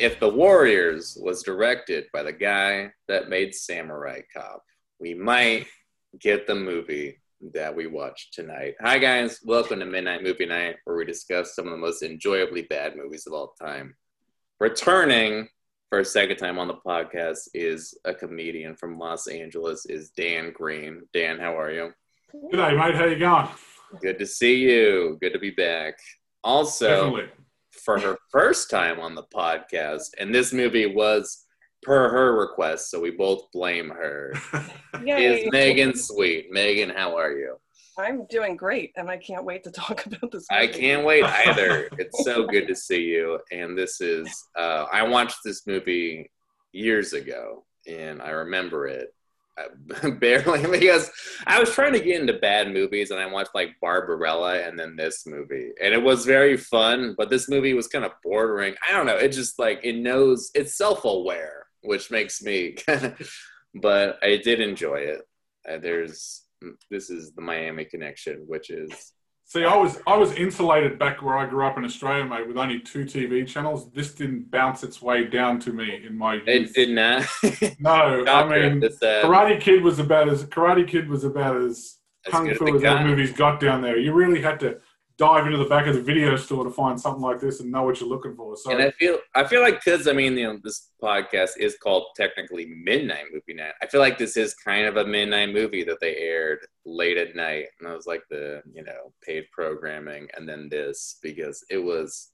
if The Warriors was directed by the guy that made Samurai Cop, we might get the movie that we watched tonight. Hi, guys. Welcome to Midnight Movie Night, where we discuss some of the most enjoyably bad movies of all time. Returning for a second time on the podcast is a comedian from Los Angeles, is Dan Green. Dan, how are you? G'day, mate. How you going? Good to see you. Good to be back. Also, Definitely. For her first time on the podcast, and this movie was per her request, so we both blame her. Yay. Is Megan Sweet? Megan, how are you? I'm doing great, and I can't wait to talk about this. I can't wait either. It's so good to see you. And this is, uh, I watched this movie years ago, and I remember it barely because I was trying to get into bad movies, and I watched like Barbarella and then this movie, and it was very fun. But this movie was kind of bordering. I don't know. It just like it knows it's self-aware, which makes me. but I did enjoy it. Uh, there's this is the Miami Connection, which is See, I was I was insulated back where I grew up in Australia, mate, with only two TV channels. This didn't bounce its way down to me in my It did not. No, I mean, Karate Kid was about as Karate Kid was about as As kung fu it as got. movies got down there. You really had to dive into the back of the video store to find something like this and know what you're looking for. So and I feel I feel like because I mean you know this podcast is called technically Midnight Movie Night. I feel like this is kind of a midnight movie that they aired late at night, and I was like the you know paid programming, and then this because it was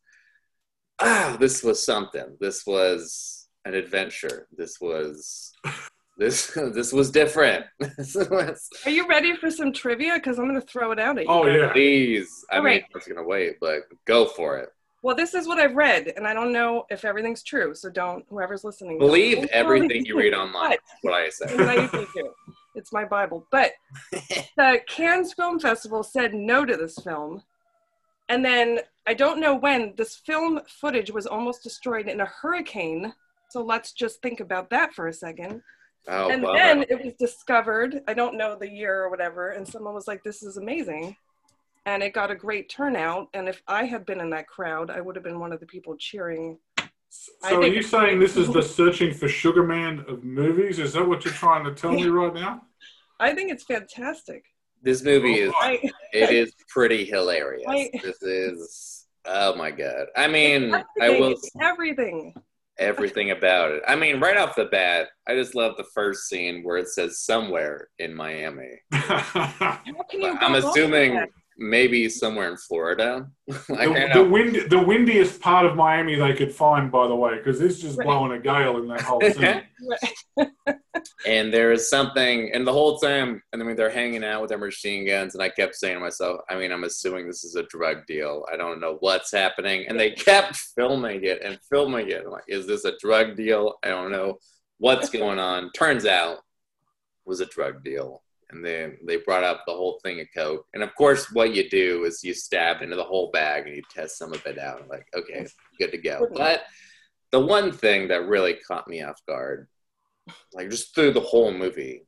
ah this was something. This was an adventure. This was this this was different. Are you ready for some trivia? Because I'm going to throw it out at you. Oh yeah. Please, I All mean right. I was gonna wait, but go for it. Well, this is what I've read, and I don't know if everything's true. So don't whoever's listening. don't Believe believe everything you read online. What I say. I usually do. It's my Bible. But the Cannes Film Festival said no to this film. And then I don't know when this film footage was almost destroyed in a hurricane. So let's just think about that for a second. Oh, and bummer. then it was discovered, I don't know the year or whatever, and someone was like, This is amazing. And it got a great turnout. And if I had been in that crowd, I would have been one of the people cheering. So are you saying this is the searching for Sugar Man of movies? Is that what you're trying to tell me right now? I think it's fantastic. this movie oh, is I, it is pretty hilarious. I- this is oh my god. I mean, I will everything. Everything about it. I mean, right off the bat, I just love the first scene where it says somewhere in Miami. How can you? I'm assuming maybe somewhere in Florida. like, the, the, wind, the windiest part of Miami they could find, by the way, because it's just Right. blowing a gale in that whole scene. and there is something, and the whole time, and I mean, they're hanging out with their machine guns, and I kept saying to myself, I mean, I'm assuming this is a drug deal. I don't know what's happening, and they kept filming it and filming it. I'm like, is this a drug deal? I don't know what's going on. Turns out, it was a drug deal, and then they brought up the whole thing of coke, and of course, what you do is you stab into the whole bag and you test some of it out. I'm like, okay, good to go. But the one thing that really caught me off guard like just through the whole movie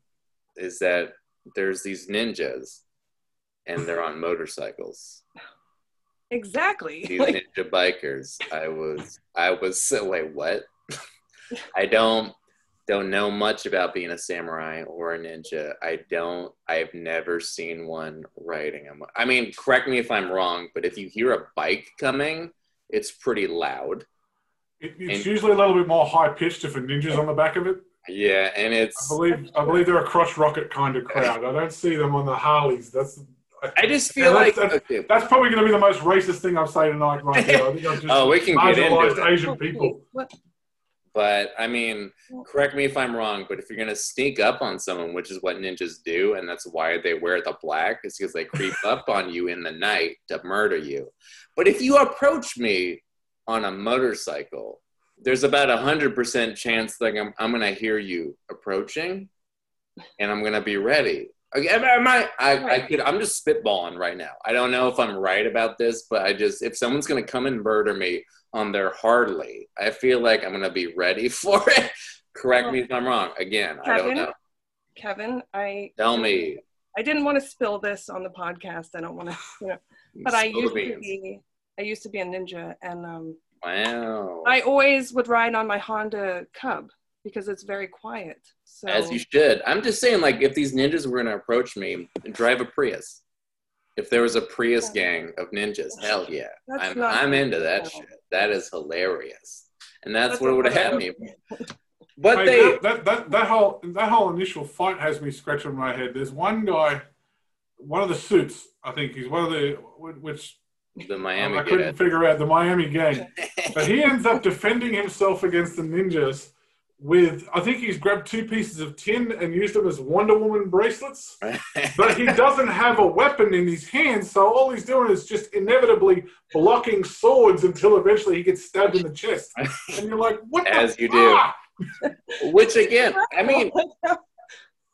is that there's these ninjas and they're on motorcycles. Exactly. these Like, ninja bikers. I was i was so wait what? I don't don't know much about being a samurai or a ninja. I don't i've never seen one riding a mo- i mean correct me if i'm wrong but if you hear a bike coming it's pretty loud. It, it's And- usually a little bit more high pitched if a ninja's on the back of it. Yeah and it's. I it's believe I believe they're a cross rocket kind of crowd. I don't see them on the Harleys. That's i just feel Yeah, like that's- okay, that's probably going to be the most racist thing I've say tonight, right there. I think I've just Oh, we can get into marginalised it. Asian people. What? But I mean, correct me if I'm wrong, but if you're gonna sneak up on someone, which is what ninjas do, and that's why they wear the black, is because they creep up on you in the night to murder you. But if you approach me on a motorcycle, there's about a hundred percent chance that I'm, I'm gonna hear you approaching, and I'm gonna be ready. Okay, am I- I, I, I could, I'm just spitballing right now. I don't know if I'm right about this, but I just, if someone's gonna come and murder me on their Harley, I feel like I'm gonna be ready for it. Correct me if I'm wrong. Again, I don't know. Kevin, I Tell me. I didn't want to spill this on the podcast. I don't want to, you know, but I Spill the used to be I used to be a ninja, and um, Wow. I always would ride on my Honda Cub because it's very quiet. So As you should. I'm just saying, like, if these ninjas were gonna approach me, and drive a Prius. If there was a Prius gang of ninjas, hell yeah, That's I'm not- I'm into that shit. That is hilarious, and that's, That's what would have had me. But Hey, they, that, that, that, that whole that whole initial fight has me scratching my head. There's one guy, one of the suits. I think he's one of the which the Miami I couldn't figure out the Miami gang. But he ends up defending himself against the ninjas with I think he's grabbed two pieces of tin and used them as Wonder Woman bracelets. But he doesn't have a weapon in his hands, so all he's doing is just inevitably blocking swords until eventually he gets stabbed in the chest. And you're like, what the As you do. Which again, I mean,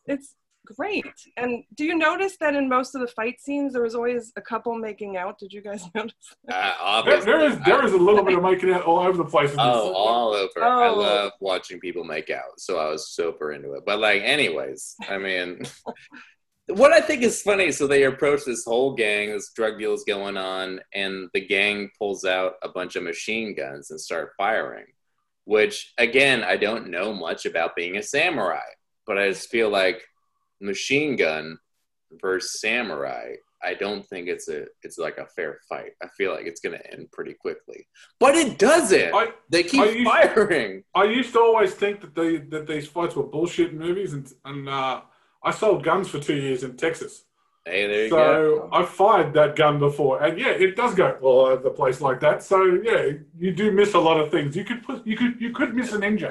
it's great. And do you notice that in most of the fight scenes there was always a couple making out? Did you guys notice? uh, There, obviously, there is there is a little bit of making out all over the place. in this. Oh, all over. I Oh. love watching people make out, so I was super into it. But like, anyways, I mean, what I think is funny. So they approach this whole gang. This drug deal is going on, and the gang pulls out a bunch of machine guns and start firing. Which again, I don't know much about being a samurai, but I just feel like machine gun versus samurai. I don't think it's a it's like a fair fight. I feel like it's gonna end pretty quickly, but it doesn't. I, They keep I used- firing. I used to always think that they that these fights were bullshit movies, and and uh, I sold guns for two years in Texas. Hey, there you go. So I fired that gun before, and yeah, it does go all over the place like that. So yeah, you do miss a lot of things. You could put, you could, you could miss a ninja.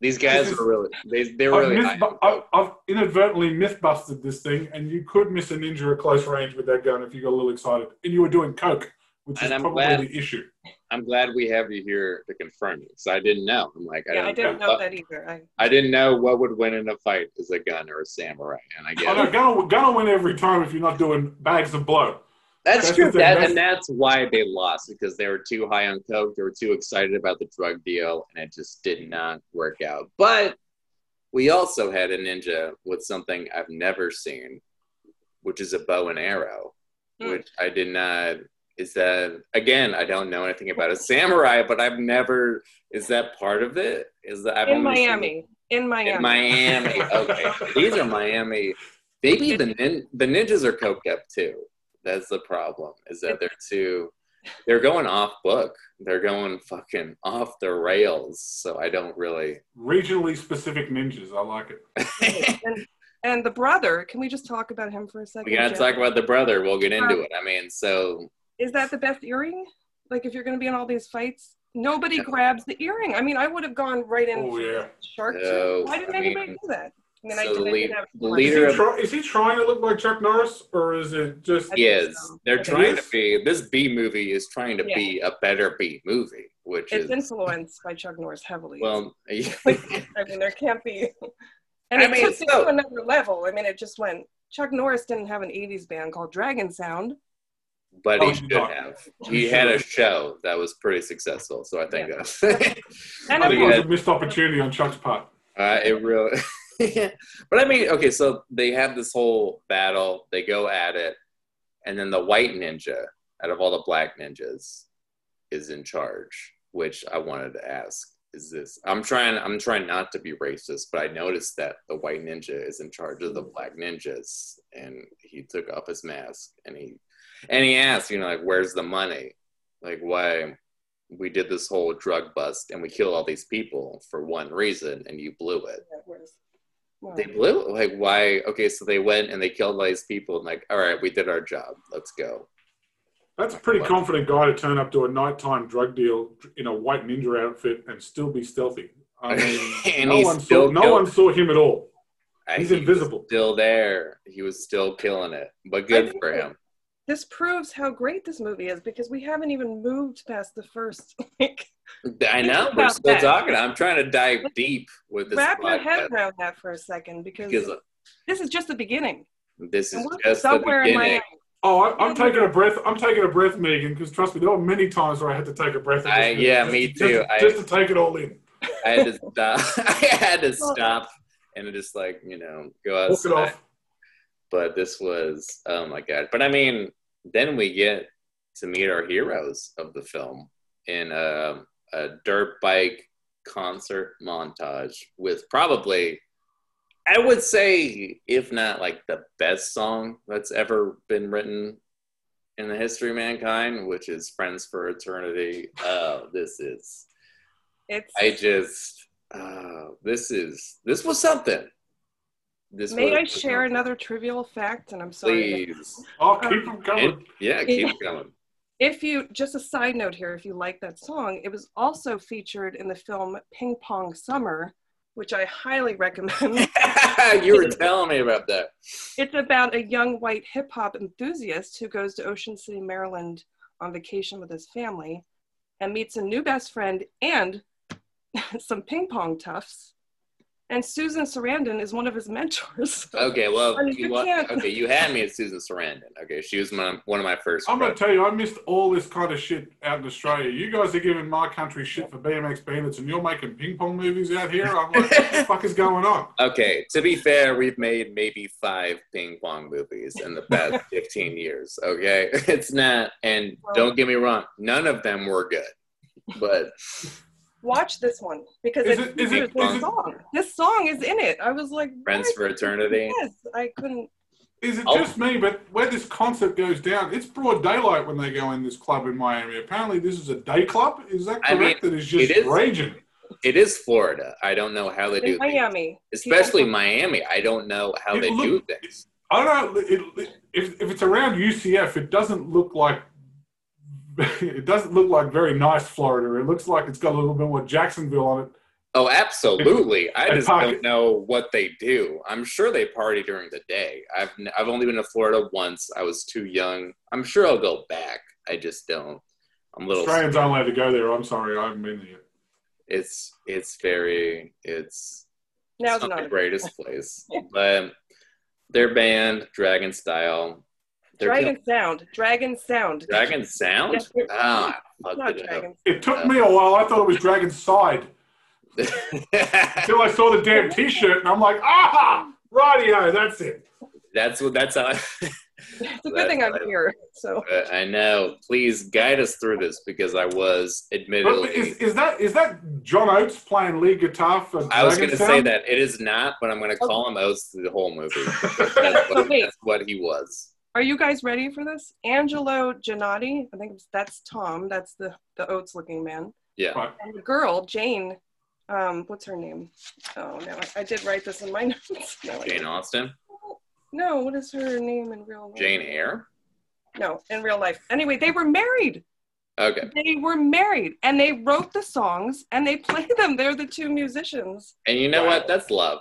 These guys is- are really they they're I've, really myth, high. I've, I've inadvertently myth busted this thing, and you could miss a ninja at close range with that gun if you got a little excited, and you were doing coke, which is I'm probably glad- the issue. I'm glad we have you here to confirm it because I didn't know. I'm like, I, yeah, I didn't didn't know that either. I, I didn't know what would win in a fight is a gun or a samurai, and I guess. get know, it. gun will, gun will win every time if you're not doing bags of blow. That's, that's true. That, and that's why they lost because they were too high on coke. They were too excited about the drug deal, and it just did not work out. But we also had a ninja with something I've never seen, which is a bow and arrow, Hmm. which I did not. Is that again? I don't know anything about a samurai, but I've never. Is that part of it? Is that I've in Miami. In Miami. in Miami. Okay, these are Miami. Maybe the nin- the ninjas are coked up too. That's the problem. Is that they're too. They're going off book. They're going fucking off the rails. So I don't really. Regionally specific ninjas, I like it. and, and the brother, can we just talk about him for a second? We gotta Jeff? talk about the brother. We'll get into Um, it. I mean, so Is that the best earring? Like, if you're going to be in all these fights, nobody grabs the earring. I mean, I would have gone right in Oh yeah. shark No, tooth. Why didn't I anybody mean, do that? I mean, I so the lead- have the fun. Is leader he, try, is he trying to look like Chuck Norris, or is it just? I he is. so. They're trying to be. This B movie is trying to Yeah. be a better B movie, which It's is influenced by Chuck Norris heavily. well. I mean, there can't be. And I it mean, took it to another level. I mean, it just went. Chuck Norris didn't have an '80s band called Dragon Sound. but Oh, he he should got- have. he He had a show that was pretty successful, so I think Yeah. that's. And I think it was a missed opportunity on Chuck's part. uh, it really. but I mean, okay, so they have this whole battle. They go at it, and then the white ninja, out of all the black ninjas, is in charge. Which I wanted to ask: Is this? I'm trying. I'm trying not to be racist, but I noticed that the white ninja is in charge of the black ninjas, and he took off his mask and he and he asked, you know, like, "Where's the money? Like, why?" We did this whole drug bust and we killed all these people for one reason, and you blew it Well, they blew it. like why okay so they went and they killed all these people and like all right we did our job let's go That's a pretty confident guy to turn up to a nighttime drug deal in a white ninja outfit and still be stealthy. I mean, no he's one saw no one saw him at all. He's he invisible. still there he was still killing it but good for him this proves how great this movie is because we haven't even moved past the first. Like, i know we're still that. talking i'm trying to dive deep with this wrap your head podcast around that for a second because, because uh, this is just the beginning. this is And we're just the somewhere in beginning Oh, I, I'm taking a breath. I'm taking a breath, Megan, because trust me, there were many times where I had to take a breath. in I- yeah, just- me just- too. I- Just, to take it all in. i had to stop i had to stop and just like you know go Walk it outside off. but this was oh my god but i mean then we get to meet our heroes of the film in a, a dirt bike concert montage with probably, I would say, if not like the best song that's ever been written in the history of mankind, which is Friends for Eternity. Oh, this is. It's I just. Uh, this is. This was something. This may I share another trivial fact? And I'm sorry. Please. Oh, keep um, them coming. And- yeah, keep going. If you just a side note here, if you like that song, it was also featured in the film Ping Pong Summer, which I highly recommend. you were telling me about that. it's about a young white hip hop enthusiast who goes to Ocean City, Maryland on vacation with his family and meets a new best friend and some ping pong toughs. And Susan Sarandon is one of his mentors. Okay, well, I mean, you, you can't- okay, you had me at Susan Sarandon. Okay, she was my, one of my first. I'm going to tell you, I missed all this kind of shit out in Australia. You guys are giving my country shit for BMX bandits, and you're making ping pong movies out here. I'm like, what the fuck is going on? Okay, to be fair, we've made maybe five ping pong movies in the past 15 years. Okay, it's not, and don't get me wrong, none of them were good. But Watch this one because Is it, it- is it- features this is it- song. This song is in it. I was like, Friends what? for Eternity. Yes, I couldn't. Is it Oh. just me? But where this concert goes down, it's broad daylight when they go in this club in Miami. Apparently, this is a day club. Is that I mean, correct? that is just it is. raging. It is Florida. I don't know how they In do things. Miami, Especially people- Miami. I don't know how It they do look- things. I don't know. It, it, if, if it's around UCF, it doesn't look like it doesn't look like very nice Florida. It looks like it's got a little bit more Jacksonville on it. Oh, absolutely. I just pocket- don't know what they do. I'm sure they party during the day. I've n- I've only been to Florida once. I was too young. I'm sure I'll go back. I just don't. I'm a little. Australians aren't allowed to go there. I'm sorry, I haven't been there yet. It's it's very it's Now it's it's not not. the greatest place, but their band Dragon Style. They're Dragon Sound. Dragon Sound. Dragon Sound. Yes, it- Ah, not it. Dragon. It took me a while. I thought it was Dragon's Side until I saw the damn T-shirt, and I'm like, ah, radio. That's it. that's what that's how. I, It's a good thing I'm That's- here. So Uh, I know. Please guide us through this because I was But admittedly. is, is that is that John Oates playing lead guitar for I was going to say that it is not, but I'm going to call him Oates through the whole movie. That's what, that's what he was. Are you guys ready for this? Angelo Janotti. I think that's Tom. That's the the oats looking man. Yeah. Right. And the girl Jane. Um, what's her name? Oh no, I, I did write this in my notes. No, Jane didn't. Austen, no, what is her name in real life? Jane Eyre. No, in real life. Anyway, they were married. Okay. They were married, and they wrote the songs and they play them. They're the two musicians. And you know Wow. what? That's love.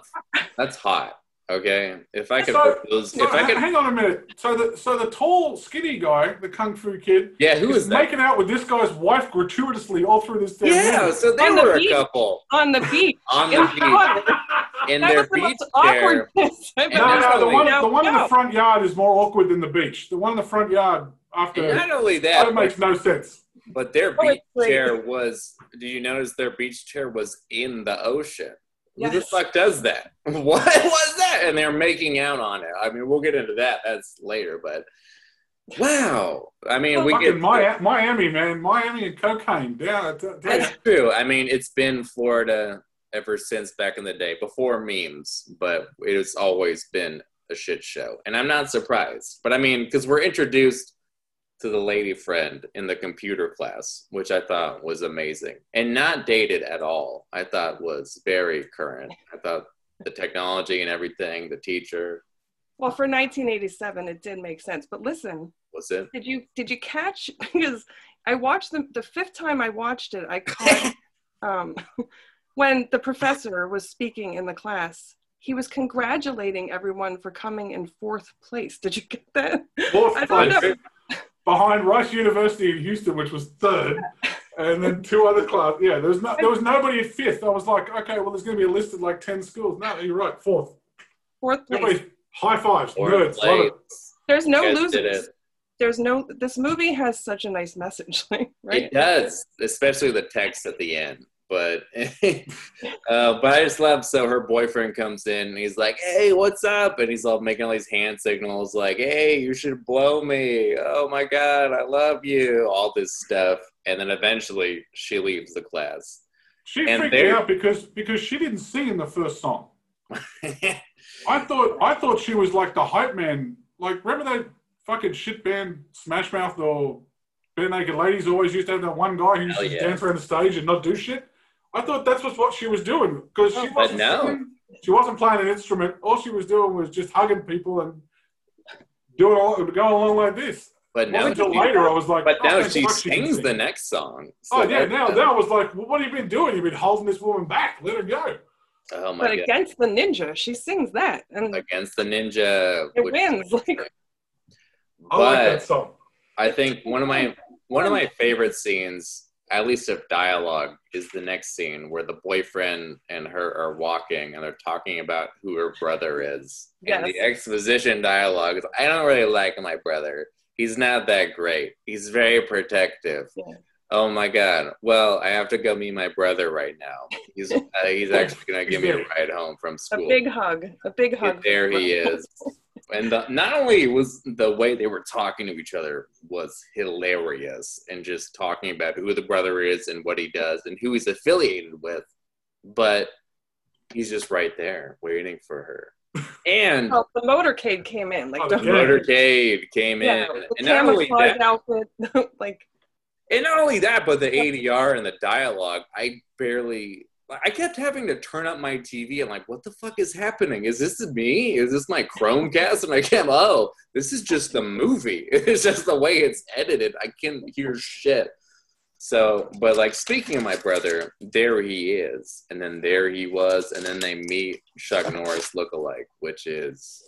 That's hot. Okay. If I could So- propose, So, if I h- could, hang on a minute. So the so the tall, skinny guy, the kung fu kid, yeah. Who is is that? making out with this guy's wife gratuitously all through this damn Yeah. movie. So they On the were a beach. couple On the beach. on the beach Florida. in That their was the beach most chair. No, no, the one, No, the one in the front yard is more awkward than the beach. The one in the front yard after And not only that that, makes no sense. but their Oh, beach chair was. Did you notice their beach chair was in the ocean? Who the fuck does that? What was that? And they're making out on it. I mean, we'll get into that. That's later, but wow. I mean, we get Mi- Miami, man, Miami and cocaine. Yeah, I tell tell. That's true. I mean, it's been Florida ever since back in the day, before memes, but it's always been a shit show. And I'm not surprised. But I mean, because we're introduced to the lady friend in the computer class, which I thought was amazing and not dated at all. I thought was very current. I thought the technology and everything, the teacher, Well, for 1987, it did make sense. But listen, was it? did you did you catch? Because I watched the the fifth time I watched it, I caught um, when the professor was speaking in the class. He was congratulating everyone for coming in fourth place. Did you get that? Fourth place behind Rice University in Houston, which was third, and then two other class. Yeah, there was no, there was nobody at fifth. I was like, okay, well, there's going to be a list of like ten schools. No, you're right, fourth. Fourth place. Everybody, high fives, Or nerds, love it. There's no You guys did losers. There's no. This movie has such a nice message, like, right? It does, especially the text at the end. But uh, but I just left. So her boyfriend comes in and he's like, "Hey, what's up?" And he's all making all these hand signals, like, "Hey, you should blow me." Oh my god, I love you. All this stuff, and then eventually she leaves the class. She And freaked me out because because she didn't sing in the first song. I thought I thought she was like the hype man. Like remember that fucking shit band Smash Mouth or Bare Naked Ladies always used to have that one guy who used Hell to yeah. dance around the stage and not do shit. I thought that's was what she was doing because she Oh, wasn't no. singing, she wasn't playing an instrument. All she was doing was just hugging people and doing all going along like this. but Well, now, until she, later, I was like, but oh, now she sings sing. the next song. Oh yeah, now now I um, was like, well, what have you been doing? You've been holding this woman back. Let her go. Oh my god. But god! against the ninja, she sings that, and Against the ninja, it wins. Like, I like But- that song. I think one of my one of my favorite scenes, at least of dialogue, is the next scene where the boyfriend and her are walking and they're talking about who her brother is. And the Yes. exposition dialogue is I don't really like my brother. He's not that great. He's very protective. Yeah. Oh my god. Well, I have to go meet my brother right now. He's uh, he's actually gonna give me a ride home from school. a big hug, a big hug. there he is. And the, not only was the way they were talking to each other was hilarious, and just talking about who the brother is and what he does and who he's affiliated with, but he's just right there waiting for her. And Oh, the motorcade came in, like Oh, the yeah. motorcade came yeah, in, the and not only camouflage that, outfit, like and not only that, but the ADR and the dialogue, I barely. I kept having to turn up my TV. I'm like, what the fuck is happening? Is this me? Is this my Chromecast? And I kept, oh, this is just the movie. It's just the way it's edited. I can't hear shit. So, but like speaking of my brother, there he is, and then there he was, and then they meet Chuck Norris lookalike, which is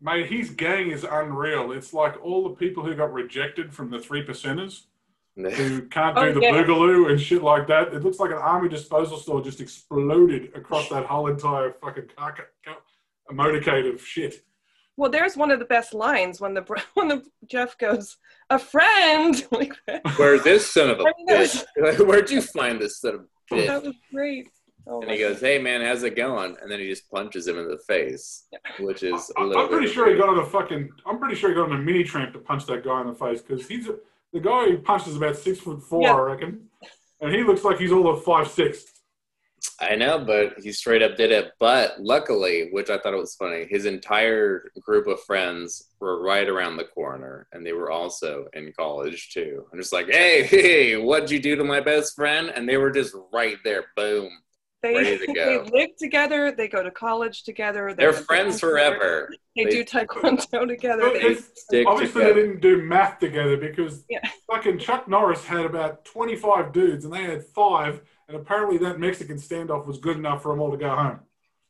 Mate, his gang is unreal. It's like all the people who got rejected from the three percenters who can't do Oh, the yeah. boogaloo and shit like that. It looks like an army disposal store just exploded across that whole entire fucking car, car, a motorcade of shit. well, there's one of the best lines when the when the Jeff goes, "A friend," like that. where's this son of a I mean, that was- bitch? Where'd you find this son of a bitch? That was great. Oh And he goes, "Hey man, how's it going?" And then he just punches him in the face, which is a I, little. I'm pretty bit sure he got on a fucking. I'm pretty sure he got on a mini tramp to punch that guy in the face because he's a, the guy who punches about six foot four, Yeah. I reckon, and he looks like he's all of five six. I know, but he straight up did it. But luckily, which I thought it was funny, his entire group of friends were right around the corner, and they were also in college too. I'm just like, "Hey, hey, what'd you do to my best friend?" And they were just right there. Boom. They, Ready to go. they live together. They go to college together. They're in a friends together, forever. They, They- do taekwondo together. But They, Stick Obviously, together. they didn't do math together because Yeah. fucking Chuck Norris had about 25 dudes and they had five, and apparently that Mexican standoff was good enough for them all to go home.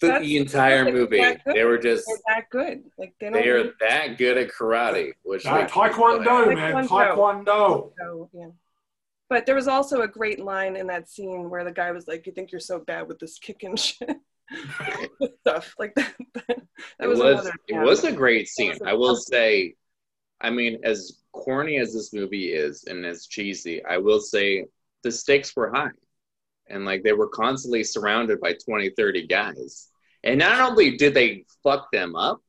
The, That's- the entire that's movie, they were just they're that good. Like they don't. they are need that good at karate. Which No, makes taekwondo, man, Taekwondo. taekwondo. So, yeah. But there was also a great line in that scene where the guy was like, "You think you're so bad with this kicking shit stuff like that." that it was another it jab. was a great scene. I will say, I mean, as corny as this movie is and as cheesy, I will say the stakes were high. And like they were constantly surrounded by 20, 30 guys. And not only did they fuck them up,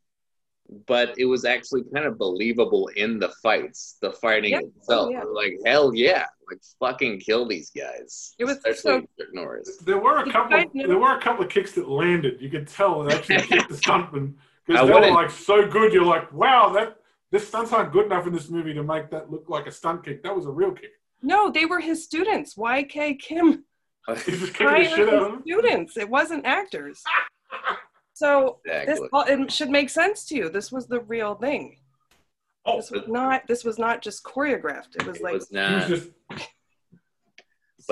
but it was actually kind of believable in the fights, the fighting Yeah. Oh, itself. Oh, yeah. Like hell yeah, like fucking kill these guys. It was especially Chuck Norris. There were a You couple. guys There were a couple of kicks that landed. You could tell it actually kicked the stuntman because they were wouldn't- like so good. You're like, wow, that this stunts aren't good enough in this movie to make that look like a stunt kick. That was a real kick. No, they were his students. YK Kim He was kicking the shit out of his students. It wasn't actors. So this Exactly. all, it should make sense to you. This was the real thing. Oh, This was not. This was not just choreographed. It was It like. was he was just But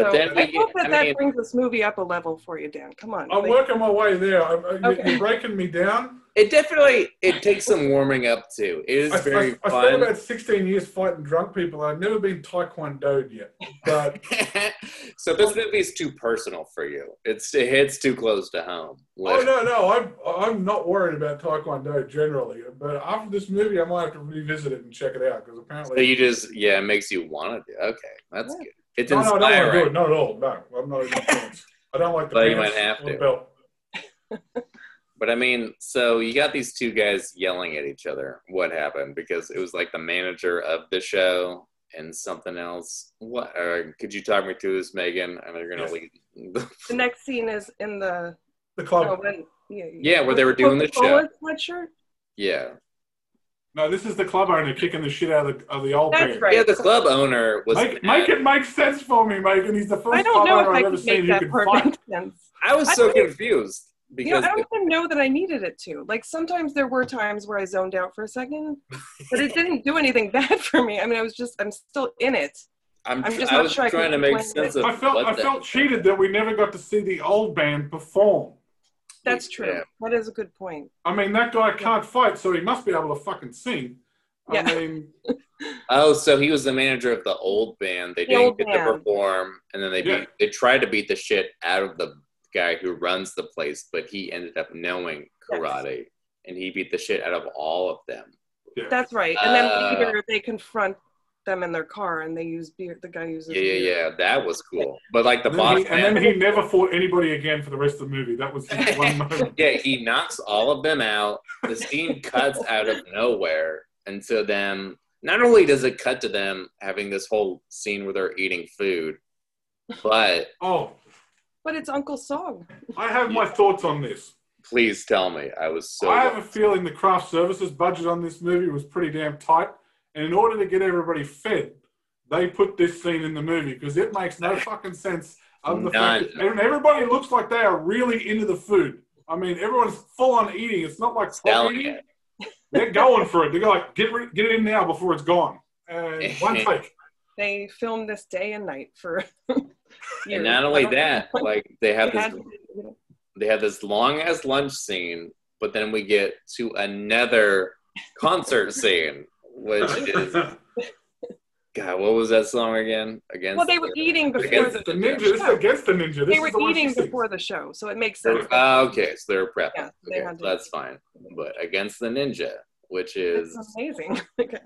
so then I we- hope that I that mean- brings this movie up a level for you, Dan. Come on. I'm Like, working my way there. I, I, you- Okay. You're breaking me down. It definitely it takes some warming up to. It is I, very I, I spent about 16 years fighting drunk people. I've never been taekwondoed yet, but so this movie is too personal for you. It's it hits too close to home. oh no, no, I'm I'm not worried about taekwondo generally. But after this movie, I might have to revisit it and check it out because So apparently you just yeah, it makes you want to do. Okay, that's Yeah. good. It's No, no, I don't want to do it. Not at all. No, I'm not influenced. I don't like the But you might have to. belt. But I mean, so you got these two guys yelling at each other. What happened? Because it was like the manager of the show and something else. What? Uh, could you talk me through this, Megan? I know you're gonna Yes. lead. The next scene is in the The oh, club. when, yeah, Yeah, where they were doing the Coca-Cola sweatshirt. yeah, No, this is the club owner kicking the shit out of the, of the old That's band. right. yeah. The club owner was. Make, mad. make it make sense for me, Mike, and He's the first I don't club know owner I I've ever seen who that can part fight. sense. I was I so don't- confused You know, because I don't even know that I needed it to. Like sometimes there were times where I zoned out for a second, but it didn't do anything bad for me. I mean, I was just I'm still in it. I'm, I'm just I not was sure I trying to make explain sense it. of I felt I felt cheated that we never got to see the old band perform. That's true. Yeah. That is a good point. I mean, that guy can't fight, so he must be able to fucking sing. I Yeah. mean, Oh, so he was the manager of the old band. They The didn't old get to perform, and then they Yeah. beat, they tried to beat the shit out of the guy who runs the place, but he ended up knowing Yes. karate, and he beat the shit out of all of them. yeah. That's right. And then Uh, later they confront them in their car, and they use beer. The guy uses Yeah, yeah, beer. yeah. That was cool. But like the and, boss then he, and then he never fought anybody again for the rest of the movie. That was his one moment. yeah, he knocks all of them out. The scene cuts out of nowhere, and so then not only does it cut to them having this whole scene where they're eating food, but Oh, But it's Uncle Song. I have my thoughts on this. please tell me, I was so. I have a feeling the craft services budget on this movie was pretty damn tight, and in order to get everybody fed, they put this scene in the movie because it makes no fucking sense. Other the fact that and everybody looks like they are really into the food. I mean, everyone's full on eating. It's not like eating. They're going for it. They're like, get rid- get it in now before it's gone. And one take. They filmed this day and night for. And not only don't- that, like they have they this had they have this long ass lunch scene, but then we get to another concert scene, which is God, what was that song again? Against Well, they were the- eating before Against the, the ninja. This is against the ninja. This they were the eating before the show, so it makes sense. Ah, okay, so they're prepping. Yeah, they okay, had so that's fine. But against the ninja, which is It's amazing. Okay.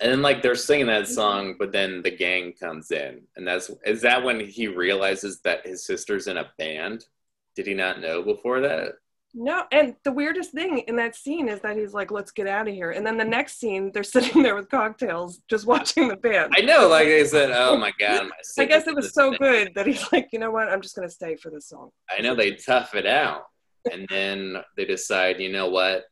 and then like they're singing that song, but then the gang comes in, and that's is that when he realizes that his sister's in a band? Did he not know before that? No, and the weirdest thing in that scene is that he's like, "Let's get out of here," and then the next scene, they're sitting there with cocktails, just watching the band. I know, like I said, oh my god, my I guess it was so this good that he's like, you know what? I'm just gonna stay for this song. I know they tough it out, and then they decide, you know what,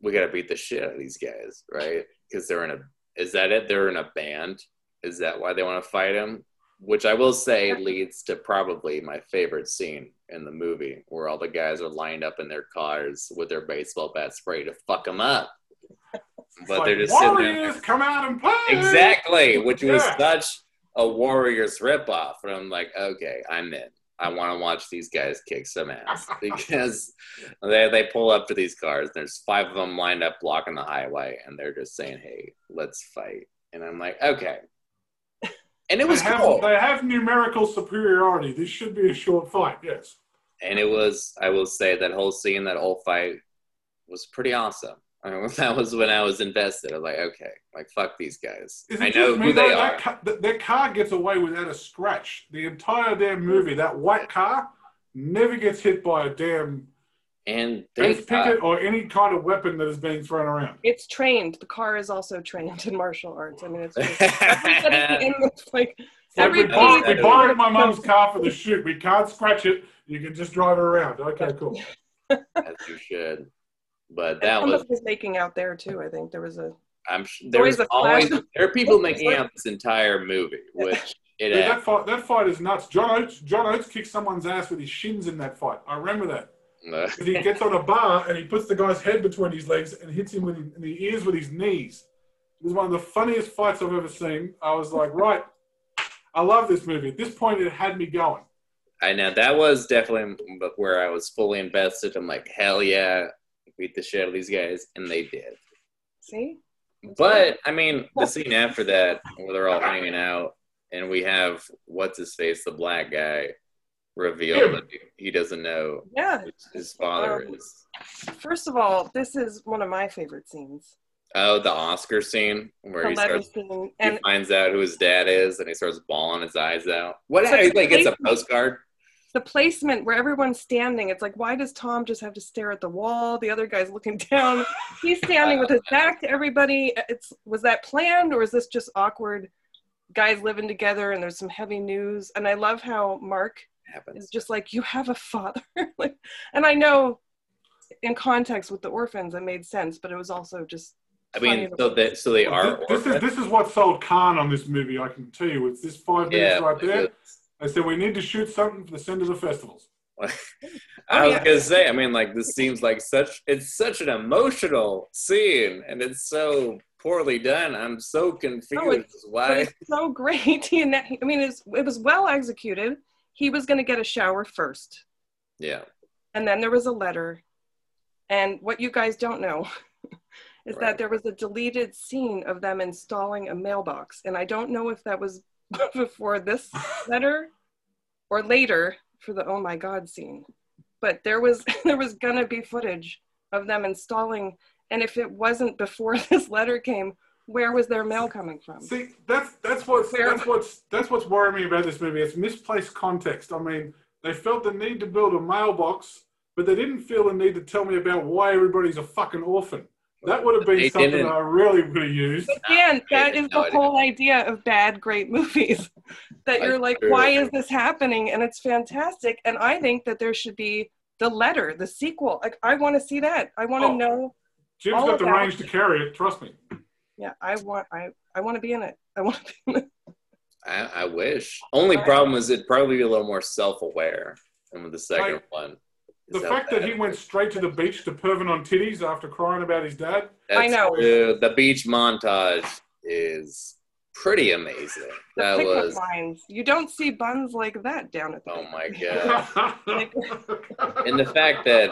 we got to beat the shit out of these guys, right? Because they're in a. Is that it? They're in a band. Is that why they want to fight him? Which I will say leads to probably my favorite scene in the movie, where all the guys are lined up in their cars with their baseball bats ready to fuck them up. But Like, they're just sitting there. Warriors, come out and play. Exactly, which was such a Warriors ripoff. And I'm like, okay, I'm in. I want to watch these guys kick some ass because they, they pull up to these cars. There's five of them lined up blocking the highway, and they're just saying, "Hey, let's fight." And I'm like, okay. And it was they have, cool. They have numerical superiority. This should be a short fight. Yes. And it was, I will say, that whole scene, that whole fight was pretty awesome. I mean, that was when I was invested. I was like, okay, like fuck these guys. Is I know who they That are. ca- th- their car gets away without a scratch. The entire damn movie, that white car never gets hit by a damn And fence thank God. picket uh, or any kind of weapon that is being thrown around. It's trained. The car is also trained in martial arts. I mean, it's just, everybody in the, like Like we, borrowed, we borrowed my mom's car for the shoot. We can't scratch it. You can just drive it around. Okay, cool. as you should. But that somebody was, was making out there too. I think there was a I'm sure there always was a flash always there are people making out this entire movie, which it Dude, that fight, that fight is nuts. John Oates, John Oates kicked someone's ass with his shins in that fight. I remember that. 'Cause he gets on a bar and he puts the guy's head between his legs and hits him with in the ears with his knees. It was one of the funniest fights I've ever seen. I was like, right, I love this movie. At this point, it had me going. I know that was definitely where I was fully invested. I'm like, hell yeah, beat the shit out of these guys, and they did. see. But I mean, the scene after that, where they're all hanging out, and we have what's his face, the black guy, reveal that he doesn't know Yeah. who his father Um, is. First of all, this is one of my favorite scenes. Oh, the Oscar scene where the he starts scene. he And finds out who his dad is and he starts bawling his eyes out. What he like gets a postcard? the placement where everyone's standing, it's like, why does Tom just have to stare at the wall? The other guy's looking down. He's standing with his back to everybody. It's was that planned or is this just awkward? Guys living together and there's some heavy news. And I love how Mark Happens. is just like, you have a father. like, and I know in context with the orphans, it made sense, but it was also just I mean, so they so they are This, this is this is what sold Cannes on this movie. I can tell you, it's this five minutes yeah. right there. because- I said we need to shoot something for the center of the festivals. I Oh, was gonna say, I mean, like this seems like such it's such an emotional scene, and it's so poorly done. I'm so oh, confused. but Why? it's so great. I mean, it's, it was well executed. He was going to get a shower first. Yeah, and then there was a letter. And what you guys don't know is Right. that there was a deleted scene of them installing a mailbox. And i don't know if that was before this letter or later for the oh my god scene. But there was there was gonna be footage of them installing. And if it wasn't before this letter came where was their mail coming from See, that's that's what's Fair. that's what's that's what's worrying me about this movie. It's misplaced context. I mean, they felt the need to build a mailbox, but they didn't feel the need to tell me about why everybody's a fucking orphan. That would have been They something didn't- I really would have used. Again, that is that didn't is know the whole idea of bad, great movies. that you're like, why is this happening? And it's fantastic. And I think that there should be the letter, the sequel. Like, I want to see that. I want to Oh. know. Jim's all got the about- range to carry it. Trust me. Yeah, I want. I I want to be in it. I want to be in it. I, I wish. Only Right. problem is it'd probably be a little more self-aware than with the second Like, one. The fact that bad he went straight to the beach to pervin on titties after crying about his dad. I know. true. The beach montage is pretty amazing. The That was. lines. You don't see buns like that down at the. Oh my god. and And the fact that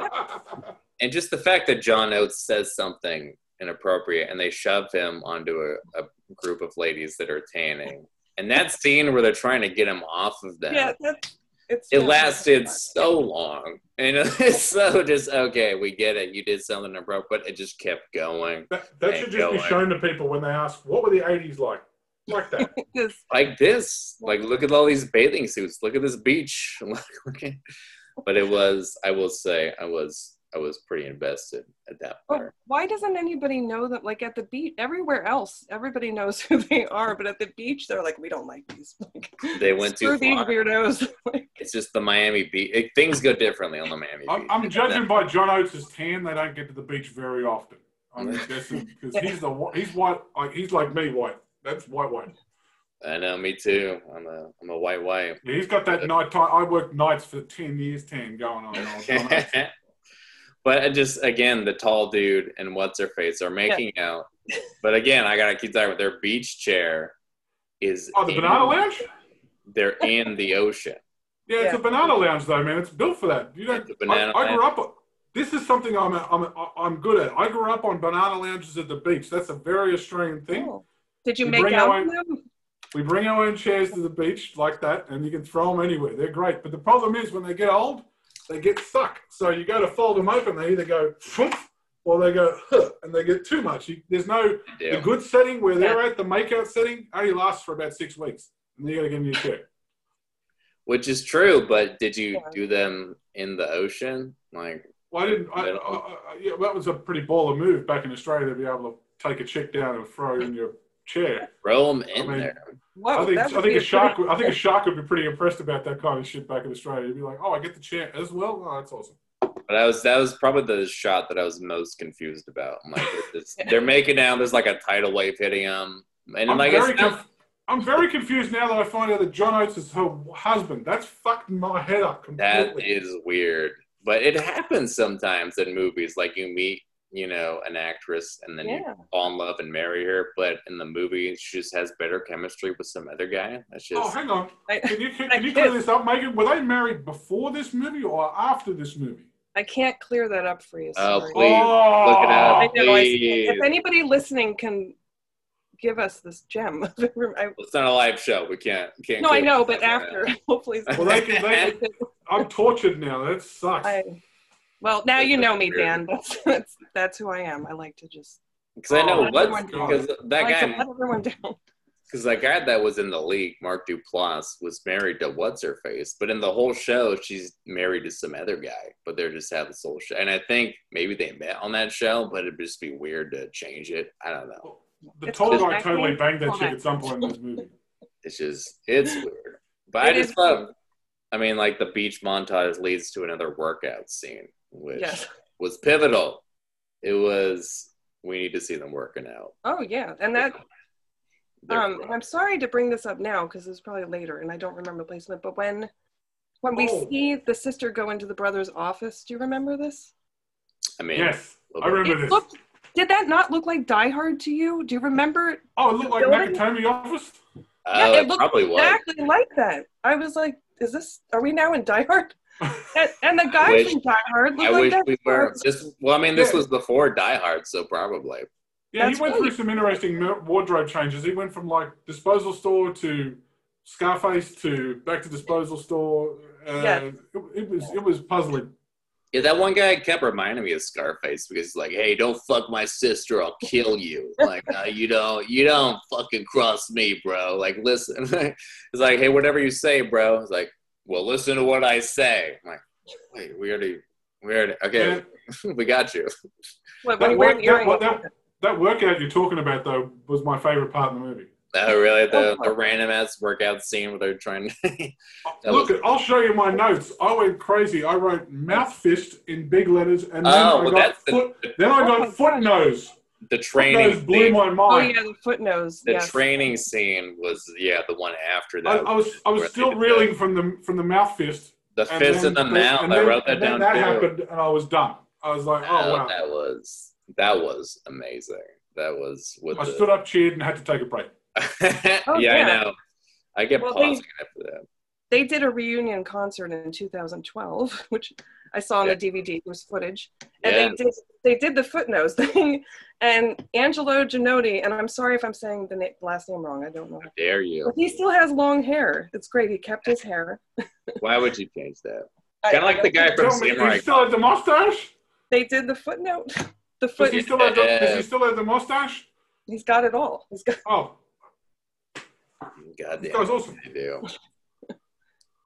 and just the fact that John Oates says something inappropriate and they shove him onto a, a group of ladies that are tanning. And that scene where they're trying to get him off of them, Yeah, that's. It's it lasted so long. And it's so just, okay, we get it. You did something inappropriate, but it just kept going. that, that should just be shown to people when they ask, "What were the '80s like?" Like that. Just- Like this. Like, look at all these bathing suits. Look at this beach. Look, look but it was, I will say, I was, I was pretty invested at that Oh, part. why doesn't anybody know that? Like at the beach, everywhere else, everybody knows who they are, but at the beach, they're like, we don't like these. Like, They went too screw these far. weirdos. It's just the Miami Beach. It, things go differently on the Miami I'm, Beach. I'm judging by John Oates' tan. They don't get to the beach very often. I'm guessing because he's the wh- he's white. Like he's like me, white. That's white white. I know, me too. I'm a I'm a white white. Yeah, he's got that uh, night time. I worked nights for ten years, tan going on. Old John Oates. but I just again, the tall dude and what's her face are making out. But again, I gotta keep talking about their beach chair is Oh, the in- banana lounge. They're in the ocean. Yeah, it's Yeah. a banana lounge though, man. It's built for that. You don't. It's a banana I, I grew up. This is something I'm I'm I'm good at. I grew up on banana lounges at the beach. That's a very Australian thing. oh. Did you You make out our with them? We bring our own chairs to the beach like that, and you can throw them anywhere. They're great. But the problem is when they get old, they get stuck. So you go to fold them open, they either go "Phoomp," or they go huh, and they get too much. You, there's no the good setting where they're at the makeout setting only lasts for about six weeks, and then you got to get a new chair. Which is true, but did you do them in the ocean? Like Well, I didn't. I, I, I, yeah, that was a pretty baller move back in Australia to be able to take a chick down and throw in your chair. throw them in I mean, there. Whoa, I think I think a shark. pretty- Would, I think a shark would be pretty impressed about that kind of shit back in Australia. He'd be like, "Oh, I get the chair as well. Oh, that's awesome." But that was that was probably the shot that I was most confused about. I'm like, it's, they're making out. There's like a tidal wave hitting them, and I'm I'm like, very, it's conf- I'm very confused now that I find out that John Oates is her husband. That's fucked my head up that completely. is weird. But it happens sometimes in movies. Like you meet, you know, an actress, and then you fall in love and marry her. But in the movie, she just has better chemistry with some other guy. That's oh, just oh, hang on. I, Can you can, can you clear this up, Megan? Were they married before this movie or after this movie? I can't clear that up for you. Oh, please. oh, look it up. I know. I, if anybody listening can give us this gem, I, it's not a live show. We can't can't. no, I know, but after, hopefully. Well, they can. They, I'm tortured now. That sucks. I, well, now you know me, Dan. That's, that's that's who I am. I like to just Because I know what everyone because that like guy everyone down. because that guy that was in the league, Mark Duplass, was married to what's her face, but in the whole show, she's married to some other guy. But they're just having this whole show, and I think maybe they met on that show, but it'd just be weird to change it. I don't know. The It's tall guy acting. totally banged that Called chick at some point in this movie. It's just it's weird. But I just is love. I mean, like the beach montage leads to another workout scene, which Yes. was pivotal. It was. We need to see them working out. Oh yeah, and that um, rough. I'm sorry to bring this up now because it's probably later, and I don't remember placement. But when when we Oh. see the sister go into the brother's office, do you remember this? I mean, Yes, a I little bit. remember It this. looked. Did that not look like Die Hard to you? Do you remember? Oh, it looked like building? Nakatomi office. yeah, Oh, it looked probably was. exactly like that. I was like, "Is this? Are we now in Die Hard?" And, and the guy wish- from Die Hard looked I like wish that. we were. This, well, I mean, this Yeah. was before Die Hard, so probably. Yeah, That's he went right. through some interesting wardrobe changes. He went from like disposal store to Scarface to back to disposal store. Uh, Yeah. it, it was it was puzzling. Yeah, that one guy kept reminding me of Scarface because he's like, "Hey, don't fuck my sister, I'll kill you." Like, uh, you don't, you don't fucking cross me, bro. Like, listen. it's like, "Hey, whatever you say, bro." It's like, "Well, listen to what I say." I'm like, wait, we already, we already, okay, we got you. What, That, when work, wear an that, that, that workout you're talking about though was my favorite part in the movie. Oh, really? The, Oh. the random ass workout scene where they're trying. to. Look, was- I'll show you my notes. I went crazy. I wrote mouth fist in big letters, and then Oh, I well, got that's the- foot. then I Oh got my foot nose. The Foot training nose blew scene. my oh yeah, the foot nose. The yes. training scene was yeah the one after that. I was I was still they did reeling from the from the mouth fist. the, the fist in the mouth. and I wrote that and then down That too. happened, and I was done. I was like, oh Oh, wow. that was that was amazing. That was with I the stood up, cheered, and had to take a break. Oh, yeah, Oh, I know. I get Well, they- after that. they did a reunion concert in 2012, which I saw on Yeah. the DVD. There was footage, and Yeah. they did they did the footnotes thing. And Angelo Janotti, and I'm sorry if I'm saying the na- last name wrong. I don't know. How dare you? But he still has long hair. It's great. He kept his hair. Why would you change that? I- Kind of like the guy from Samurai. he still has the mustache? They did the footnote. The Does foot. he still have the, does he still have the mustache? He's got it all. He's got. Oh, God this damn, guy's awesome. they do.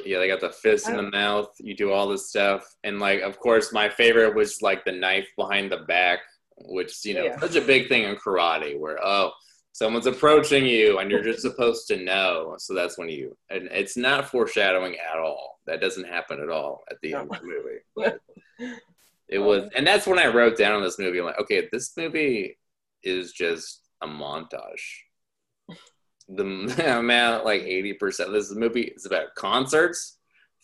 Yeah, they got the fist in the mouth. You do all this stuff, and like, of course, my favorite was like the knife behind the back, which you know, Yeah. such a big thing in karate. Where oh, someone's approaching you, and you're just supposed to know. So that's when you, and it's not foreshadowing at all. That doesn't happen at all at the end of the movie. But it was, and that's when I wrote down on this movie. I'm like, okay, this movie is just a montage the amount like 80% of this movie is about concerts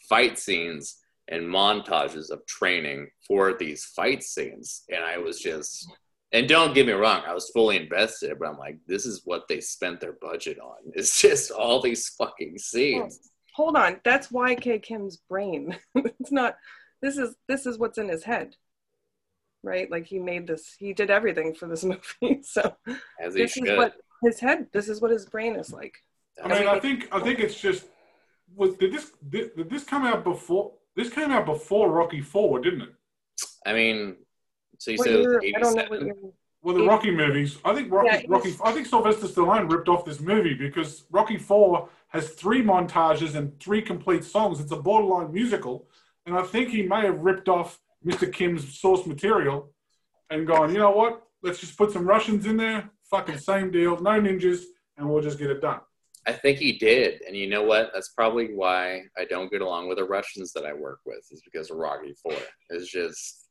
fight scenes and montages of training for these fight scenes and i was just and don't get me wrong i was fully invested but i'm like this is what they spent their budget on it's just all these fucking scenes Hold on. That's YK Kim's brain. it's not. This is this is what's in his head. Right? Like he made this. He did everything for this movie. So as he this should is what his head. This is what his brain is like. I mean, I think I think it's just was did this did, did this come out before? This came out before Rocky Four, didn't it? i mean so you What said it year- was I don't know what 87 year. Well, the Rocky movies. I think Rocky. Yeah, Rocky. I think Sylvester Stallone ripped off this movie because Rocky Four has three montages and three complete songs. It's a borderline musical, and I think he may have ripped off Mr. Kim's source material and gone. You know what? Let's just put some Russians in there. Fucking same deal. No ninjas, and we'll just get it done. I think he did, and you know what? That's probably why I don't get along with the Russians that I work with. Is because of Rocky Four. It's just,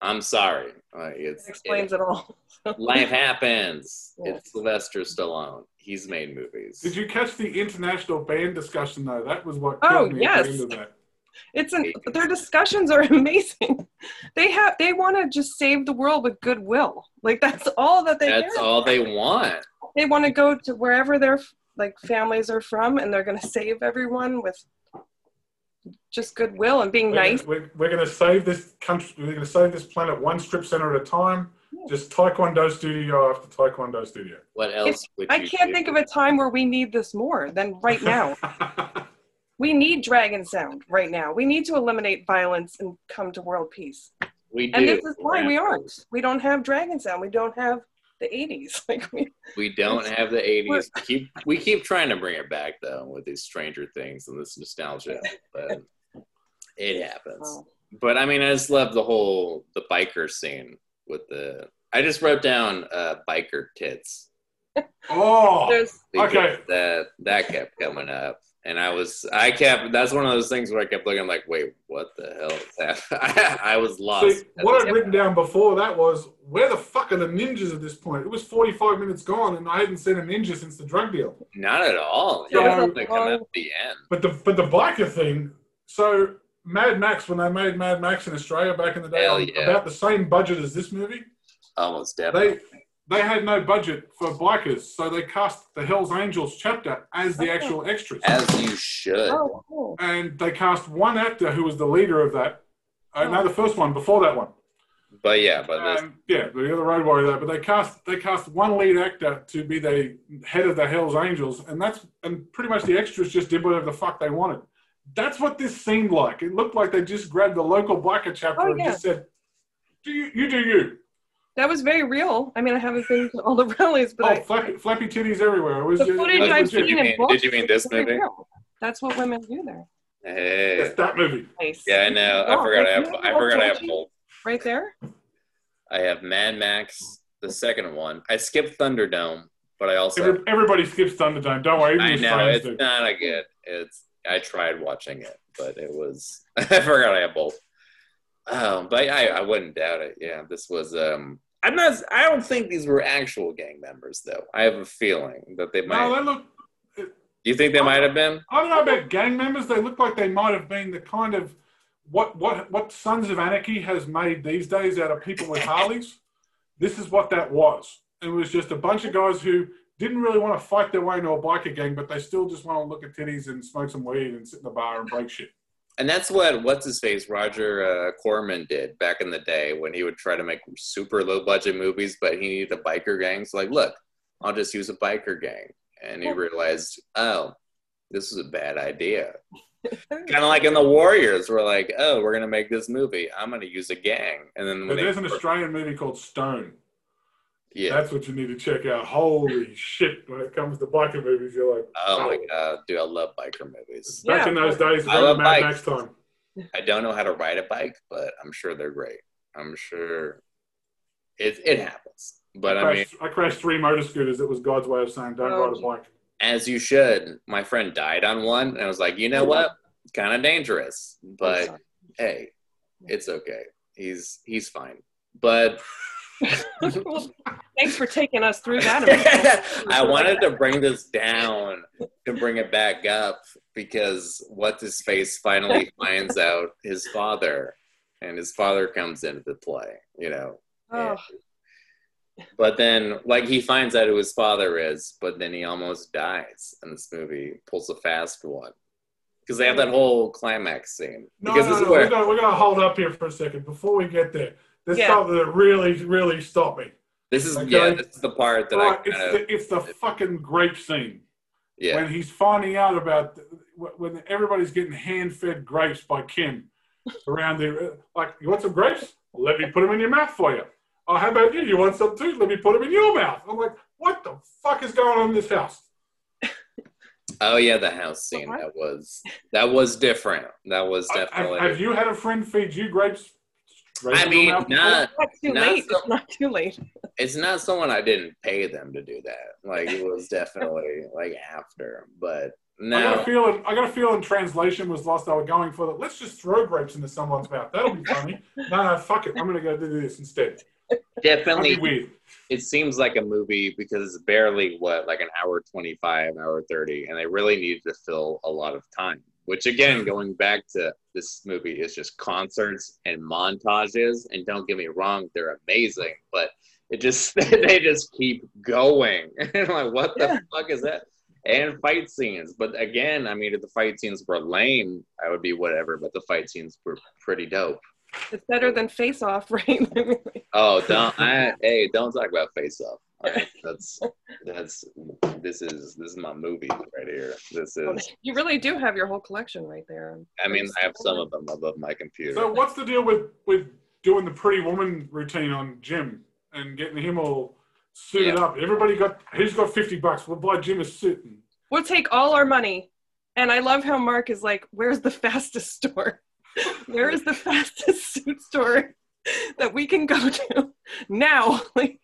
I'm sorry. Like, it's It explains it all. life happens. Yeah. It's Sylvester Stallone. He's made movies. Did you catch the international band discussion though? That was what Oh, killed me at yes. the end of that. It's an their discussions are amazing. They have they want to just save the world with goodwill. Like that's all that they That's care. all they want. They want to go to wherever their like families are from, and they're going to save everyone with just goodwill and being We're, nice. we're, we're going to save this country. We're going to save this planet one strip center at a time. Just Taekwondo studio after Taekwondo studio. What else would I can't do? think of a time where we need this more than right now. we need Dragon Sound right now. We need to eliminate violence and come to world peace. We do. And this is why we aren't. We don't have Dragon Sound. We don't have the 80s. Like we, We don't have the '80s. We keep we keep trying to bring it back though with these Stranger Things and this nostalgia, but it happens. oh, But I mean, I just love the whole the biker scene with the. I just wrote down uh, biker tits. Oh, Okay. That that kept coming up, and I was I kept. That's one of those things where I kept looking I'm like, wait, what the hell is that? I was lost. See, what I'd written down before that was, where the fuck are the ninjas at this point? It was 45 minutes gone, and I hadn't seen a ninja since the drug deal. Not at all. So- Yeah, they come at the end. But the but the biker thing. So Mad Max, when they made Mad Max in Australia back in the day, Hell yeah. about the same budget as this movie, Almost definitely. they they had no budget for bikers, so they cast the Hell's Angels chapter as the actual extras, As you should. oh, cool. and they cast one actor who was the leader of that. Uh, no, the first one before that one. But yeah, but Um, yeah, the other road warrior there. But they cast they cast one lead actor to be the head of the Hell's Angels, and that's and pretty much the extras just did whatever the fuck they wanted. That's what this seemed like. It looked like they just grabbed the local biker chapter Oh, and yeah. just said, "Do you you do you?" That was very real. I mean, I haven't been to all the rallies, but oh, I, flappy, flappy titties everywhere. It was the just, footage I've seen you in mean- books did you mean this movie? real. That's what women do there. hey, It's that movie. Nice. yeah, I know. I Oh, forgot. I have. I forgot. I have both. Right there. I have Mad Max, the second one. I skipped Thunderdome, but I also. Every, everybody skips Thunderdome. Don't worry, I know it's do. not a good. It's. I tried watching it, but it was. I forgot I have both. Um, but I, I wouldn't doubt it. Yeah, this was. Um, I'm not. I don't think these were actual gang members, though. I have a feeling that they might. No, they look. you think they might have been? I don't know about gang members. They look like they might have been the kind of what what what Sons of Anarchy has made these days out of people with Harleys. This is what that was. It was just a bunch of guys who didn't really want to fight their way into a biker gang, but they still just want to look at titties and smoke some weed and sit in the bar and break shit. And that's what what's his face Roger uh, Corman did back in the day when he would try to make super low budget movies, but he needed a biker gang. So like, look, I'll just use a biker gang, and he realized, oh, this is a bad idea. kind of like in the Warriors, we're like, oh, we're gonna make this movie. I'm gonna use a gang, and then But when they, there's an Australian movie called Stone. Yeah, That's what you need to check out. Holy shit! When it comes to biker movies, you're like, oh my oh. god, dude, I love biker movies. Back Yeah. in those days, I love Mad. Max time. I don't know how to ride a bike, but I'm sure they're great. I'm sure it it happens. But I mean, crashed, I crashed three motor scooters. It was God's way of saying, don't Oh, ride a bike. as you should. My friend died on one, and I was like, you know what? Kind of dangerous, but hey, it's okay. He's he's fine. But Well, thanks for taking us through that. I wanted to bring this down to bring it back up because what his face finally finds out his father, and his father comes into the play. You know, Oh, But then, like, he finds out who his father is, but then he almost dies in this movie. Pulls a fast one because they have that whole climax scene. No, because no, this is no. where We're gonna, we're gonna hold up here for a second before we get there. There's Yeah. something that really, really stopped me. this is Okay. yeah, this is the part that Right, I it's kind of the it's the fucking grape scene yeah. when he's finding out about when everybody's getting hand fed grapes by Kim around the uh, like. You want some grapes? Let me put them in your mouth for you. Oh, how about you? You want some too? Let me put them in your mouth. I'm like, what the fuck is going on in this house? Oh yeah, the house scene that was that was different. That was Have, definitely. have you had a friend feed you grapes? Straight I mean, not not too Not late. so- It's not too late. it's not someone I didn't pay them to do that. Like it was definitely like after, but I got a feeling. I got a feeling translation was lost. They were going for the. Let's just throw grapes into someone's mouth. That'll be funny. no, no, fuck it. I'm gonna go do this instead. Definitely weird. it seems like a movie because it's barely what like an hour 25 hour 30 and they really needed to fill a lot of time which again going back to this movie is just concerts and montages and don't get me wrong they're amazing but it just they just keep going and like what the Yeah. fuck is that and fight scenes but again i mean if the fight scenes were lame i would be whatever but the fight scenes were pretty dope It's better than Face Off, right? Oh, don't I, hey, don't talk about Face Off. All right, that's that's this is this is my movie right here. This is you really do have your whole collection right there. I mean I have some of them above my computer. So what's the deal with with doing the pretty woman routine on Jim and getting him all suited Yeah. up. Everybody got who's got fifty bucks? We'll buy Jim a suit. And We'll take all our money. And I love how Mark is like, where's the fastest store? Where is the fastest suit store that we can go to now? Like,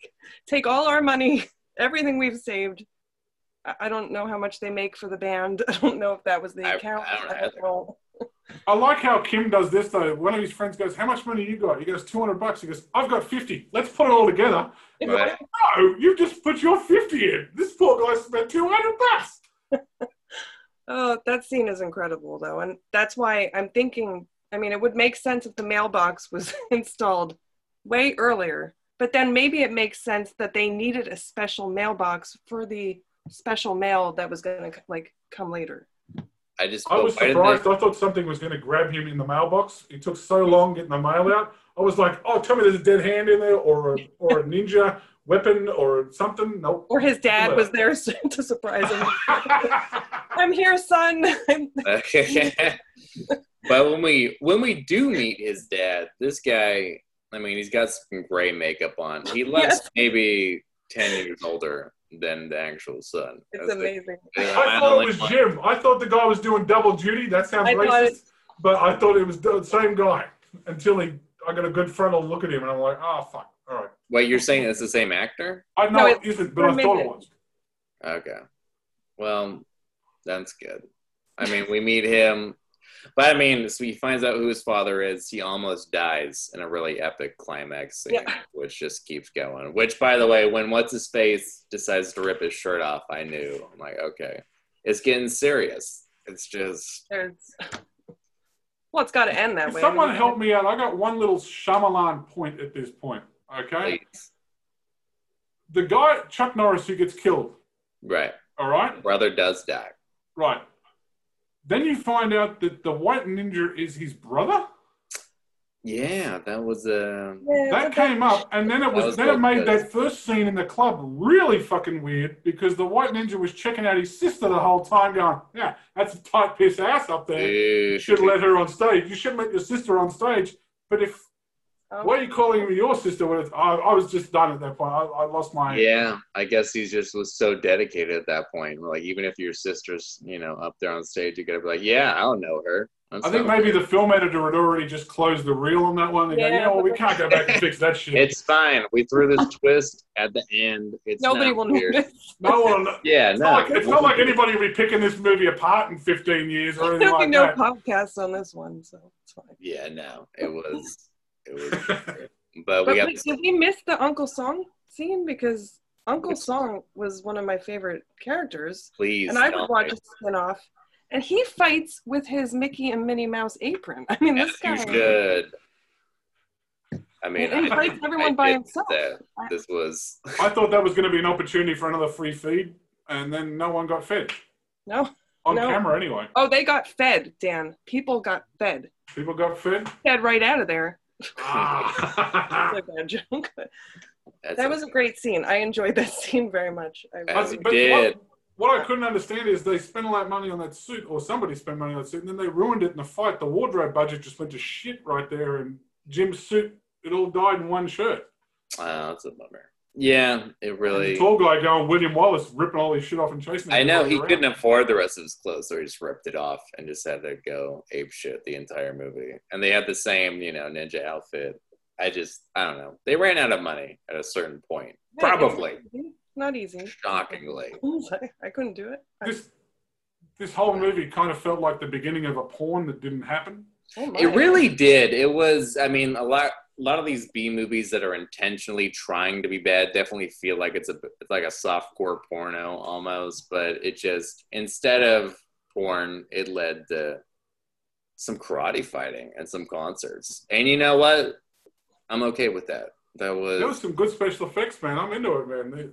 take all our money, everything we've saved. I I don't know how much they make for the band. I don't know if that was the I- account. I don't I don't know. I like how Kim does this though. One of his friends goes, "How much money you got?" He goes, 200 bucks." He goes, "I've got 50. Let's put it all together." It's Right. like, No, you just put your 50 in. This poor guy spent 200 bucks. Oh, that scene is incredible, though. And that's why I'm thinking I mean, it would make sense if the mailbox was installed way earlier, but then maybe it makes sense that they needed a special mailbox for the special mail that was going to like come later. I just I was surprised. think- I thought something was going to grab him in the mailbox. It took so long getting the mail out. I was like, "Oh, tell me there's a dead hand in there, or a, or a ninja weapon, or something." Nope. Or his dad was there to surprise him. I'm here, son. but when we when we do meet his dad, this guy, I mean, he's got some gray makeup on. He looks Yes. maybe ten years older than the actual son. it's That's the- amazing. I thought it was Jim. I thought the guy was doing double duty. That sounds I racist, it- but I thought it was the same guy until he. I got a good frontal look at him, and I'm like, "Oh fuck! All right." Wait, you're saying it's the same actor? I know No, it's isn't, but I thought it permitted. was. Okay. Well, that's good. I mean, we meet him, but I mean, so he finds out who his father is. He almost dies in a really epic climax scene, Yeah. which just keeps going. Which, by the way, when what's his face decides to rip his shirt off, I knew. I'm like, okay, it's getting serious. It's just There's, well, it's got to end that way. Someone help me out. I got one little Shyamalan point at this point. Okay, please. the guy Chuck Norris who gets killed. right. All right, Brother does die. right. Then you find out that the white ninja is his brother. Yeah, that was uh, Yeah, That it's came up, and then it was, was then it made good. that first scene in the club really fucking weird because the white ninja was checking out his sister the whole time, going, "Yeah, that's a tight piss ass up there. You dude, should let her on stage. You should let your sister on stage." But if Oh. why are you calling me your sister? When it's, I, I was just done at that point. I, I lost my. Yeah, I guess he just was so dedicated at that point. Like, even if your sister's, you know, up there on stage, you gotta be like, yeah, I don't know her. That's I think maybe weird. the film editor had already just closed the reel on that one. They go, Yeah, you know, what, we can't go back and fix that shit. It's fine. We threw this twist at the end. It's Nobody will weird. notice. no one. Yeah, It's, no. not like, it's not like anybody will be picking this movie apart in 15 years or anything There'll be like no that. podcasts on this one, so it's fine. Yeah, no. It was. It was. but But we got. wait, did we miss the Uncle Song scene? Because Uncle Song was one of my favorite characters, Please. and I would watch me. a spin-off. And he fights with his Mickey and Minnie Mouse apron. I mean, this Yes, guy. you should. I mean, And he I, fights everyone I by himself. that. This was. I thought that was going to be an opportunity for another free feed, and then no one got fed. No. On No. camera, anyway. Oh, they got fed, Dan. People got fed. People got fed. Fed right out of there. Ah. That's a bad joke. That's that was a great scene. I enjoyed that scene very much. I really but did. What, what I couldn't understand is they spent all that money on that suit, or somebody spent money on that suit, and then they ruined it in the fight. The wardrobe budget just went to shit right there, and Jim's suit, it all died in one shirt. Oh, that's a bummer. Yeah, it And really. the tall guy going, William Wallace, ripping all his shit off and chasing I know he around. couldn't afford the rest of his clothes, so he just ripped it off and just had to go ape shit the entire movie. And they had the same, you know, ninja outfit. I just, I don't know. They ran out of money at a certain point. Yeah, Probably, not easy. Shockingly. I couldn't do it. This, this whole movie kind of felt like the beginning of a porn that didn't happen. oh. It really did. It was. I mean, a lot. A lot of these B movies that are intentionally trying to be bad definitely feel like it's a it's like a softcore porno almost, but it just instead of porn, it led to some karate fighting and some concerts. And you know what? I'm okay with that. That was, There was some good special effects, man. I'm into it, man. The,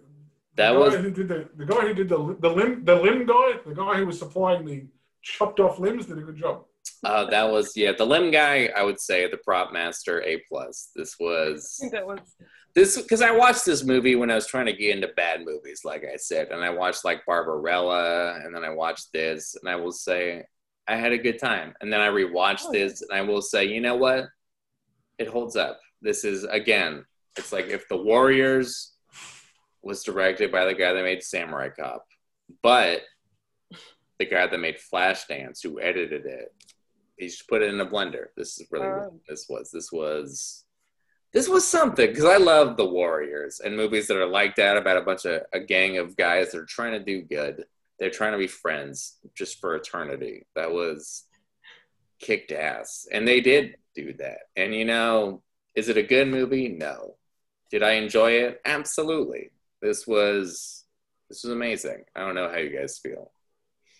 that the was the, the guy who did the the limb the limb guy, the guy who was supplying the chopped off limbs, did a good job. Uh, that was yeah. The limb guy, I would say the prop master A plus. This was that was this because I watched this movie when I was trying to get into bad movies, like I said, and I watched like Barbarella, and then I watched this, and I will say I had a good time, and then I rewatched Oh, this, and I will say, you know what, it holds up. This is again, it's like if the Warriors was directed by the guy that made Samurai Cop, but the guy that made Flashdance, who edited it, he just put it in a blender. This is really what Oh. this was. This was this was something because I love the Warriors and movies that are like that about a bunch of a gang of guys that are trying to do good. They're trying to be friends just for eternity. That was kicked ass, and they did do that. And you know, is it a good movie? No. Did I enjoy it? Absolutely. This was this was amazing. I don't know how you guys feel.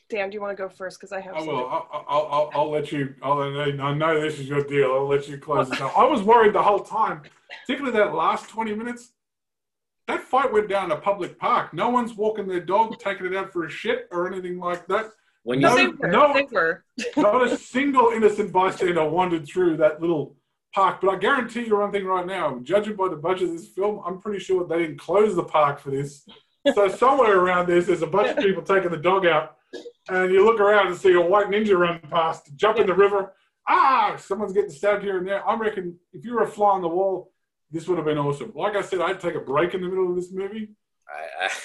Dan, do you want to go first? Because I have. I some- will. I'll, I'll, I'll, I'll let you. I'll, I know this is your deal. I'll let you close this out. I was worried the whole time, particularly that last 20 minutes. That fight went down a public park. No one's walking their dog, taking it out for a shit or anything like that. When you No, No, they were. no. They were. Not a single innocent bystander wandered through that little park. But I guarantee you one thing right now, judging by the budget of this film, I'm pretty sure they didn't close the park for this. So somewhere around this, there's a bunch of people taking the dog out, and you look around and see a white ninja run past, jump in the river. Ah, someone's getting stabbed here and there. I reckon if you were a fly on the wall, this would have been awesome. Like I said, I'd take a break in the middle of this movie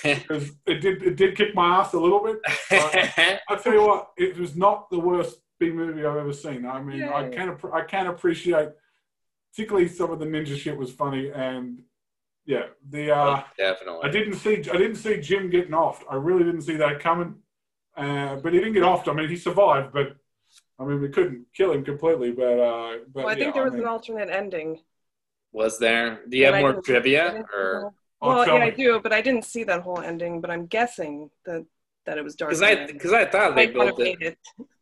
because it did it did kick my ass a little bit. I, I tell you what, it was not the worst B movie I've ever seen. I mean, I can appre- I can appreciate, particularly some of the ninja shit was funny, and yeah, the uh, definitely. I didn't see I didn't see Jim getting off. I really didn't see that coming, uh, but he didn't get off. I mean, he survived, but I mean, we couldn't kill him completely. But uh, but Well, I think yeah, there was mean, an alternate ending. Was there? Do you have more trivia or? know. Oh, Well, tell yeah, I do, but I didn't see that whole ending. But I'm guessing that that it was dark. Because I because I thought they I built it. it.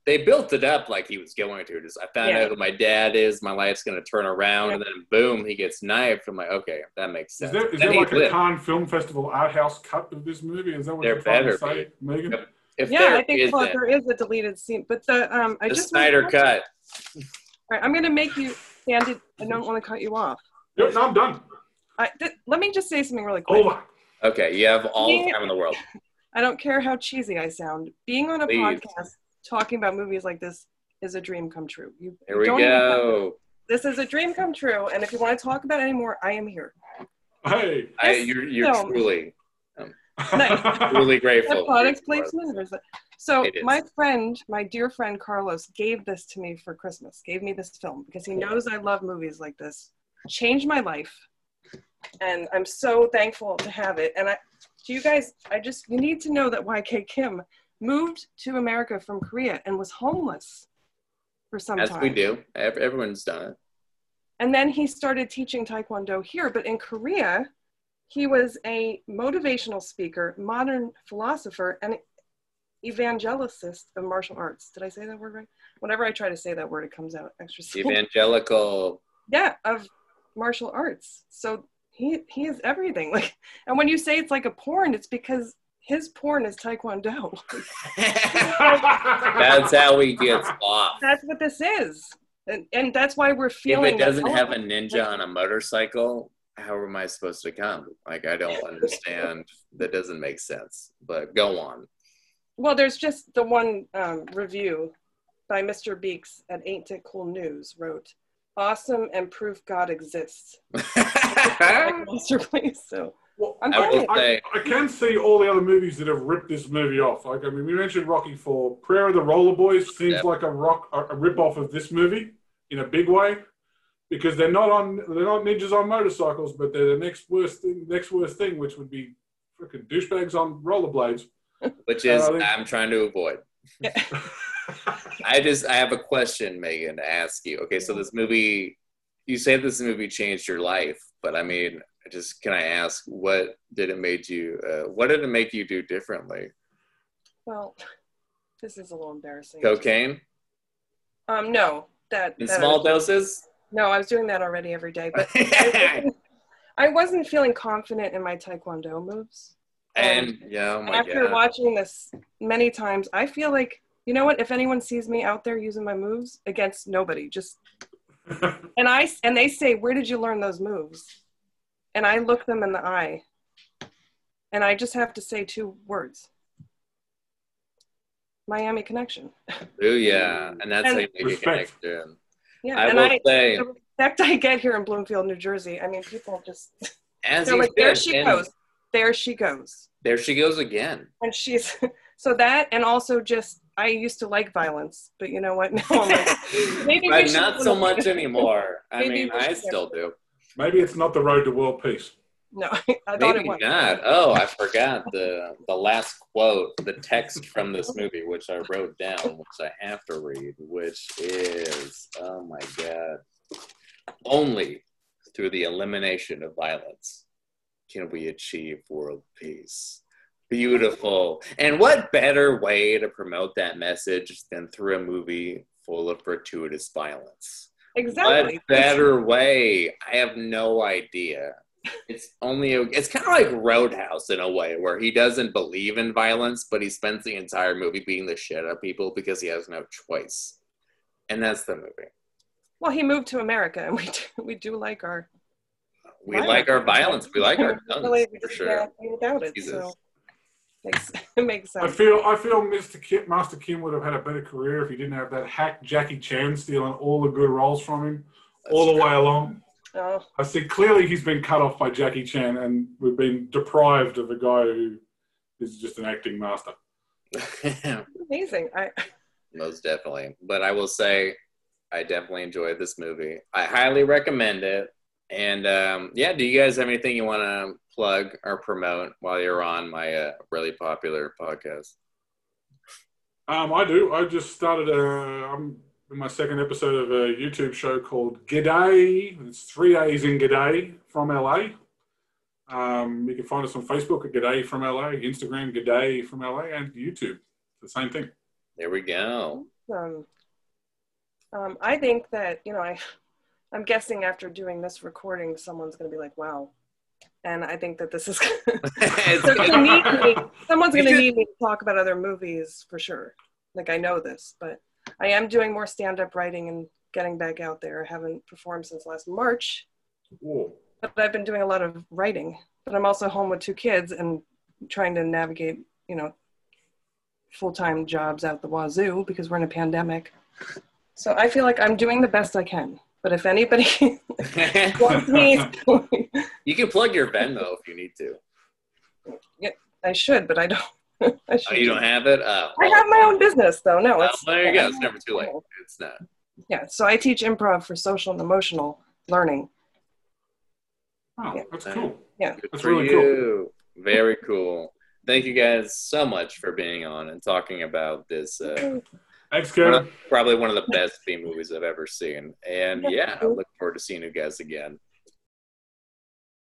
They built it up like he was going to. Just I found Yeah. out who my dad is. My life's gonna turn around, Yeah. and then boom, he gets knifed. I'm like, okay, that makes Is sense. there, is Then there he like a lived. Cannes Film Festival art house cut of this movie? Is that what There you're trying to better say, Megan? Yep. If Yeah, there I think well, there is a deleted scene, but the um, I the just Snyder want- cut. All right, I'm gonna make you, Sandy. I don't want to cut you off. Yep, no, I'm done. I, th- let me just say something really quick. Over. Okay, you have all the time in the world. I don't care how cheesy I sound. Being on a Please. podcast talking about movies like this is a dream come true. You Here we don't even have- go. this is a dream come true, and if you want to talk about it anymore, I am here. Hey. I, you're you're film- truly Is grateful. product placement or is it? So my friend, my dear friend Carlos, gave this to me for Christmas. Gave me this film because he knows I love movies like this. Changed my life, and I'm so thankful to have it. And I, to you guys, I just you need to know that YK Kim moved to America from Korea and was homeless for some As time. we do. Everyone's done it. And then he started teaching Taekwondo here. But in Korea, he was a motivational speaker, modern philosopher, and evangelicist of martial arts. Did I say that word right? Whenever I try to say that word, it comes out extra. simple. Evangelical. yeah, of martial arts. So he he is everything. Like, and when you say it's like a porn, it's because his porn is Taekwondo. That's how he gets off. That's what this is, and and that's why we're feeling. If it doesn't oh, have a ninja on a motorcycle, how am I supposed to come? Like I don't understand. That doesn't make sense. But go on. Well, there's just the one um, review by Mr. Beaks at Ain't It Cool News wrote, "Awesome and proof God exists." Masterpiece. So Well, I'm I would telling just you, say, I can see all the other movies that have ripped this movie off. Like I mean, we mentioned Rocky Four. Prayer of the Roller Boys seems Yep. like a rock a, a rip off of this movie in a big way because they're not on they're not ninjas on motorcycles, but they're the next worst thing next worst thing, which would be freaking douchebags on rollerblades. which is Uh, they- I'm trying to avoid. I just I have a question, Megan, to ask you. Okay, so this movie, you say this movie changed your life, but I mean, just can I ask, what did it made you? Uh, what did it make you do differently? well, this is a little embarrassing. Cocaine Um, no, that, in that small doses. No, I was doing that already every day, but I wasn't, I wasn't feeling confident in my Taekwondo moves. and yeah, oh my After god, watching this many times, I feel like you know what? If anyone sees me out there using my moves against nobody, just and I and they say, "Where did you learn those moves?" And I look them in the eye, and I just have to say two words: Miami Connection. Oh yeah, and that's And- how you make a Respect. connection. Yeah, I and will I say, the respect I get here in Bloomfield, New Jersey. I mean, people just as they're like, "There she and goes." there she goes. There she goes again. And she's so that, and also just I used to like violence, but you know what? Now I'm like, maybe But not so much anymore. I mean, I still do. Maybe it's not the road to world peace. No, I thought it Maybe was. not. Oh, I forgot the the last quote, the text from this movie, which I wrote down, which I have to read, which is, oh my god, only through the elimination of violence can we achieve world peace. Beautiful. And what better way to promote that message than through a movie full of gratuitous violence? Exactly. What better way? I have no idea. It's only a, it's kind of like Roadhouse in a way where he doesn't believe in violence, but he spends the entire movie beating the shit out of people because he has no choice. And that's the movie. Well, he moved to America, and we do, we do like our. We like our violence. We like our guns Really, for just sure. can't without it. Jesus. So makes it makes I feel I feel Mr. Kim, Master Kim would have had a better career if he didn't have that hack Jackie Chan stealing all the good roles from him That's all the true. way along. Oh, I see clearly he's been cut off by Jackie Chan, and we've been deprived of a guy who is just an acting master. amazing! I Most definitely. But I will say, I definitely enjoyed this movie. I highly recommend it. And um, yeah, do you guys have anything you want to plug or promote while you're on my uh, really popular podcast? Um, I do. I just started a. I'm in my second episode of a YouTube show called G'day. It's three A's in G'day from LA. Um, you can find us on Facebook at G'day from LA, Instagram G'day from LA, and YouTube. The same thing. There we go. um, um, I think that you know I I'm guessing after doing this recording, someone's going to be like, "Wow," and I think that this is It's gonna need me. Someone's going to need me to talk about other movies for sure. Like I know this, but I am doing more stand-up writing and getting back out there. I haven't performed since last March, Whoa. but I've been doing a lot of writing. But I'm also home with two kids and trying to navigate, you know, full-time jobs out the wazoo because we're in a pandemic. So I feel like I'm doing the best I can. But if anybody wants me, you can plug your Venmo if you need to. I should, but I don't. I, should Oh, you don't have it? Oh, I have my own business though. No, Oh, it's there you go. It's never too late. It's not. Yeah, so I teach improv for social and emotional learning. Oh, Yeah. that's cool. Good That's for really cool. Very cool. Thank you guys so much for being on and talking about this. Uh, Thanks, one Kevin. probably one of the best theme movies I've ever seen. And yeah, I look forward to seeing you guys again.